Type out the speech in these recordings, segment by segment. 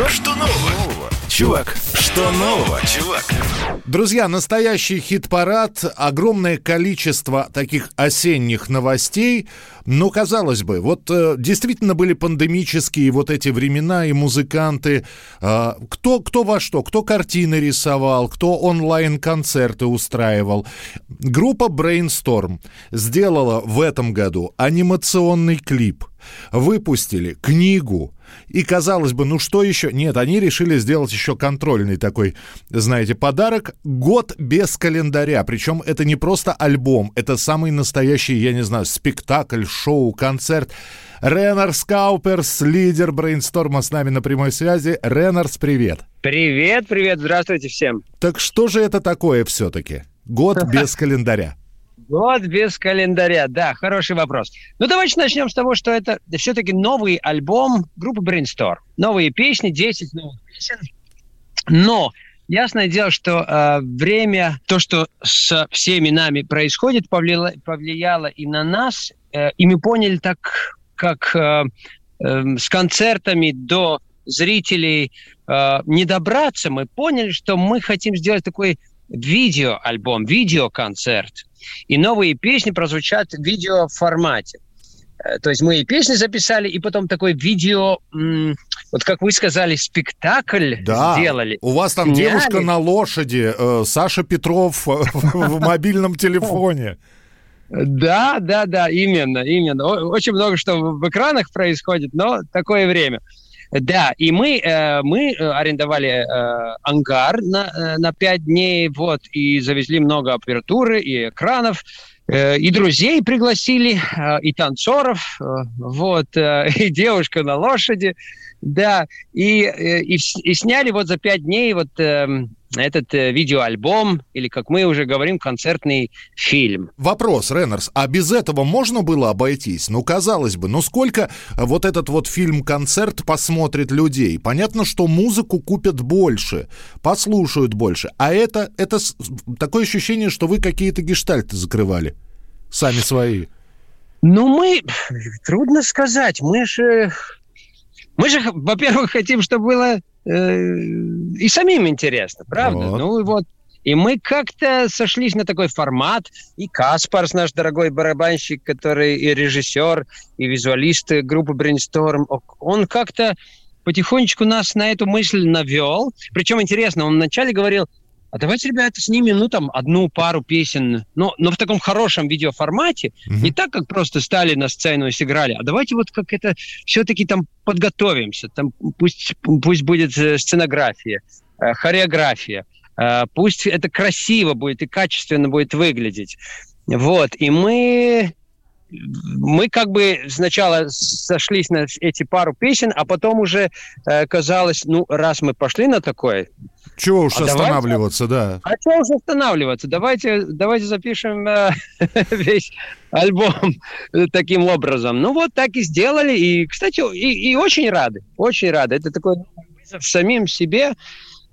Что, что нового? Чувак, что нового, чувак? Друзья, настоящий хит-парад, огромное количество таких осенних новостей. Ну, казалось бы, вот э, действительно были пандемические вот эти времена, и музыканты, э, кто, кто во что, кто картины рисовал, кто онлайн-концерты устраивал. Группа Brainstorm сделала в этом году анимационный клип, выпустили книгу, и казалось бы, ну что еще? Нет, они решили сделать еще контрольный такой, знаете, подарок. Год без календаря. Причем это не просто альбом, это самый настоящий, я не знаю, спектакль, шоу, концерт. Ренарс Кауперс, лидер брейнсторма с нами на прямой связи. Ренарс, привет. Привет, привет, здравствуйте всем. Так что же это такое все-таки? Год без календаря. Год без календаря, да, хороший вопрос. Ну, давайте начнем с того, что это все-таки новый альбом группы Brainstorm. Новые песни, 10 новых песен. Но Ясное дело, что э, время, то, что с всеми нами происходит, повлияло, повлияло и на нас, э, и мы поняли так, как э, э, с концертами до зрителей э, не добраться, мы поняли, что мы хотим сделать такой видеоальбом, видеоконцерт. И новые песни прозвучат в видеоформате. Э, то есть мы и песни записали, и потом такой видео, вот как вы сказали, спектакль да. сделали. У вас там Сняли. девушка на лошади, э, Саша Петров в мобильном телефоне. Да, да, да, именно, именно. Очень много что в экранах происходит, но такое время. Да, и мы, э, мы арендовали ангар на, на 5 дней, вот, и завезли много апертуры и экранов. Э, и друзей пригласили, э, и танцоров, э, вот, и девушка на лошади, да, и, и, и сняли вот за пять дней вот эм, этот видеоальбом, или, как мы уже говорим, концертный фильм. Вопрос, Реннерс, а без этого можно было обойтись? Ну, казалось бы, ну сколько вот этот вот фильм-концерт посмотрит людей? Понятно, что музыку купят больше, послушают больше, а это, это такое ощущение, что вы какие-то гештальты закрывали сами свои? Ну, мы... Трудно сказать. Мы же... Мы же, во-первых, хотим, чтобы было э, и самим интересно, правда? Вот. Ну, вот. И мы как-то сошлись на такой формат. И Каспарс, наш дорогой барабанщик, который и режиссер, и визуалист группы Brainstorm, он как-то потихонечку нас на эту мысль навел. Причем интересно, он вначале говорил, а давайте, ребята, снимем, ну, там, одну пару песен, но, но в таком хорошем видеоформате, mm-hmm. не так, как просто стали на сцену и сыграли, а давайте вот как это все-таки там подготовимся, там пусть, пусть будет э, сценография, э, хореография, э, пусть это красиво будет и качественно будет выглядеть. Вот, и мы мы как бы сначала сошлись на эти пару песен, а потом уже э, казалось, ну, раз мы пошли на такое... Чего уж а останавливаться, давайте, да. А чего уж останавливаться? Давайте, давайте запишем э, весь альбом таким образом. Ну, вот так и сделали. И, кстати, и, и очень рады, очень рады. Это такой вызов самим себе.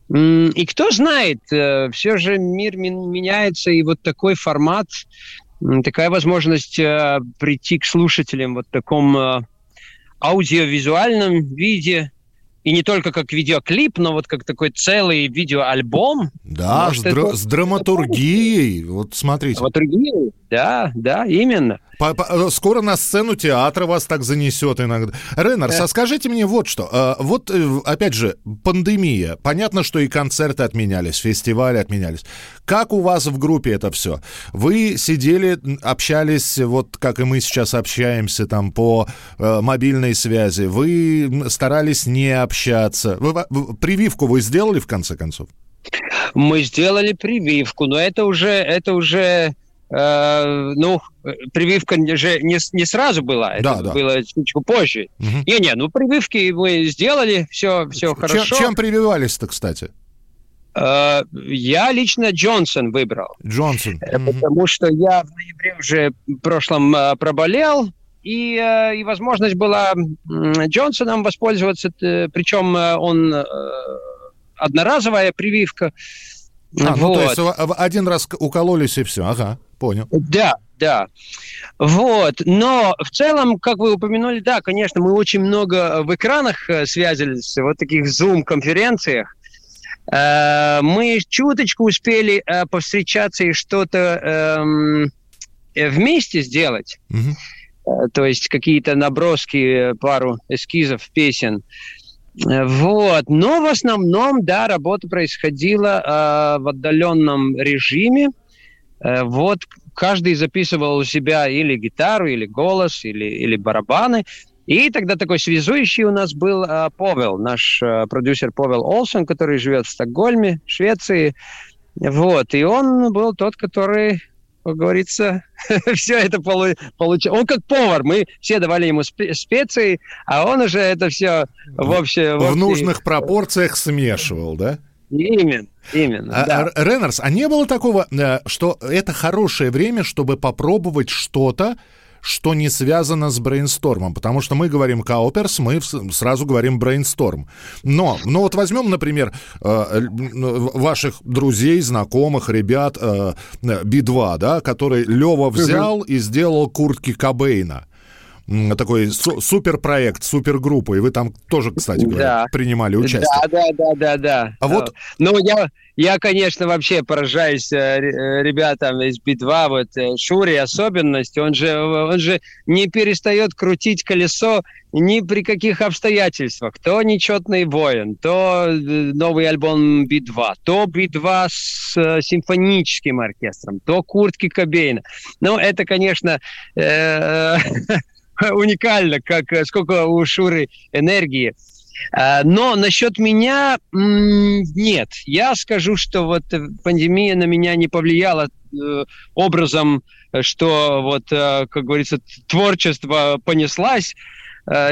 И кто знает, э, все же мир меняется, и вот такой формат такая возможность э, прийти к слушателям вот в таком э, аудиовизуальном виде, и не только как видеоклип, но вот как такой целый видеоальбом. Да, Может, с, дра- это... с драматургией. Вот смотрите. Драматургией, да, да, именно. По -по э, Скоро на сцену театра вас так занесет иногда. Ренарс, да. а скажите мне вот что. А, вот, э, опять же, пандемия. Понятно, что и концерты отменялись, фестивали отменялись. Как у вас в группе это все? Вы сидели, общались, вот как и мы сейчас общаемся там по э, мобильной связи. Вы старались не общаться. Вы, прививку вы сделали в конце концов? Мы сделали прививку, но это уже, это уже Э, ну, прививка же не, не сразу была, это да, да. было чуть позже. Угу. Не-не, ну прививки мы сделали, все, все чем, хорошо. Чем прививались-то, кстати? Э, я лично Джонсон выбрал. Джонсон. Угу. Потому что я в ноябре уже в прошлом проболел, и, и возможность была Джонсоном воспользоваться, причем он одноразовая прививка. А, вот. ну то есть один раз укололись и все, ага, понял. Да, да. Вот. Но в целом, как вы упомянули, да, конечно, мы очень много в экранах э, связывались, вот таких Zoom-конференциях. Э, мы чуточку успели э, повстречаться и что-то эм, вместе сделать. Угу. То есть какие-то наброски, пару эскизов песен. Вот. Но в основном, да, работа происходила э, в отдаленном режиме. Э, вот каждый записывал у себя или гитару, или голос, или, или барабаны. И тогда такой связующий у нас был э, Павел, наш э, продюсер Павел Олсен, который живет в Стокгольме, Швеции. Вот, и он был тот, который как говорится, все это полу получил. Он как повар, мы все давали ему специи, а он уже это все в, общем, в, в нужных пропорциях смешивал, да? Именно, именно. А, да. Реннерс, а не было такого, э, что это хорошее время, чтобы попробовать что-то, что не связано с брейнстормом, потому что мы говорим кауперс, мы сразу говорим брейнсторм. Но, ну вот возьмем, например, э, ваших друзей, знакомых, ребят э, Би-2, да, который Лева взял и сделал куртки Кобейна такой су- суперпроект, супергруппа, и вы там тоже, кстати говоря, да. принимали участие. Да, да, да, да, да. А вот... Ну, я, я, конечно, вообще поражаюсь э, э, ребятам из Би-2, вот э, Шури особенность, он же, он же не перестает крутить колесо ни при каких обстоятельствах. То нечетный воин, то новый альбом Би-2, то Би-2 с э, симфоническим оркестром, то куртки Кобейна. Ну, это, конечно... Э- уникально, как э, сколько у Шуры энергии. А, но насчет меня нет. Я скажу, что вот пандемия на меня не повлияла э, образом, что вот, э, как говорится, творчество понеслась.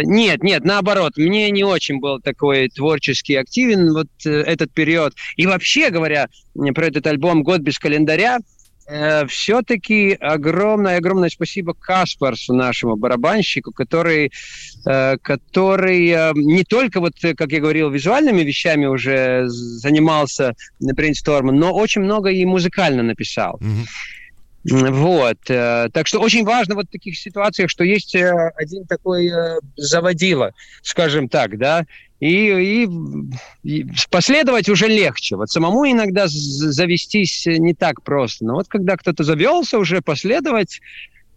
Нет, нет, наоборот, мне не очень был такой творчески активен вот этот период. И вообще говоря про этот альбом «Год без календаря», э, все-таки огромное-огромное спасибо Каспарсу, нашему барабанщику, который, э, который э, не только, вот, как я говорил, визуальными вещами уже занимался на брейнсторме, но очень много и музыкально написал. Mm-hmm. Вот. Э, так что очень важно вот в таких ситуациях, что есть э, один такой э, заводила, скажем так, да, и, и, и последовать уже легче. Вот самому иногда завестись не так просто. Но вот когда кто-то завелся уже, последовать,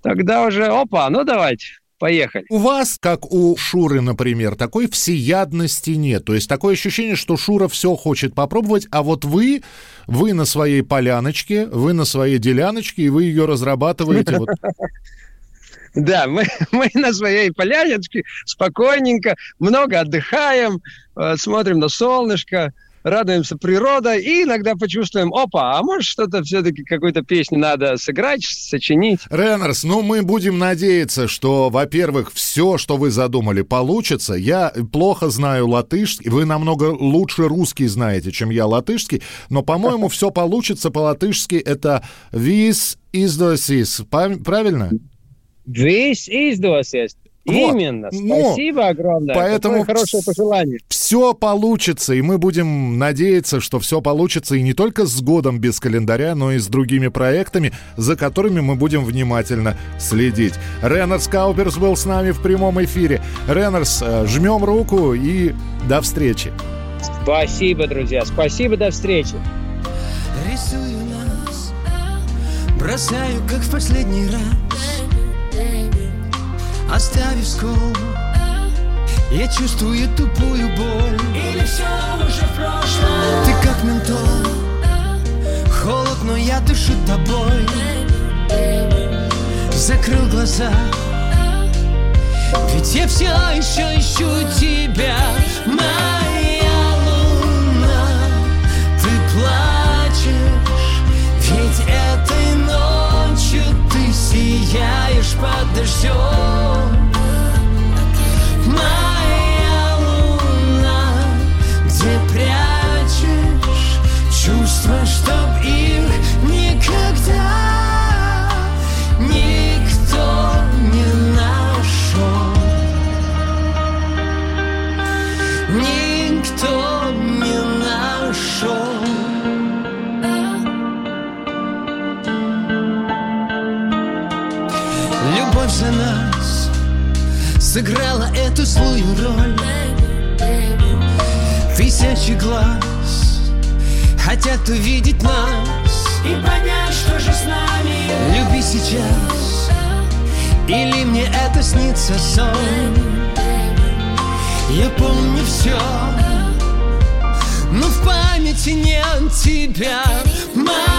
тогда уже, опа, ну давайте, Поехали. У вас, как у Шуры, например, такой всеядности нет. То есть такое ощущение, что Шура все хочет попробовать, а вот вы, вы на своей поляночке, вы на своей деляночке, и вы ее разрабатываете. Да, мы, мы на своей поляночке спокойненько, много отдыхаем, э, смотрим на солнышко, радуемся природой и иногда почувствуем, опа, а может что-то все-таки какую-то песню надо сыграть, сочинить. Реннерс, ну мы будем надеяться, что, во-первых, все, что вы задумали, получится. Я плохо знаю латышский, вы намного лучше русский знаете, чем я латышский, но, по-моему, все получится по-латышски. Это «Вис издосис». Правильно? Весь издосис. Именно. Вот. Спасибо Но огромное. Поэтому Какое хорошее пожелание. Все получится, и мы будем надеяться, что все получится и не только с годом без календаря, но и с другими проектами, за которыми мы будем внимательно следить. Реннерс Кауперс был с нами в прямом эфире. Реннерс, э, жмем руку и до встречи. Спасибо, друзья. Спасибо, до встречи. Рисую нас, бросаю, как в последний раз оставив скол Я чувствую тупую боль. Или все уже в прошлом. Ты как ментол Холод, но я дышу тобой. Закрыл глаза. Ведь я все еще ищу тебя. Моя Тысячи глаз Хотят увидеть нас. И понять, что же с нами. Люби сейчас. Или мне это снится сон. Я помню все Но в памяти нет тебя Моя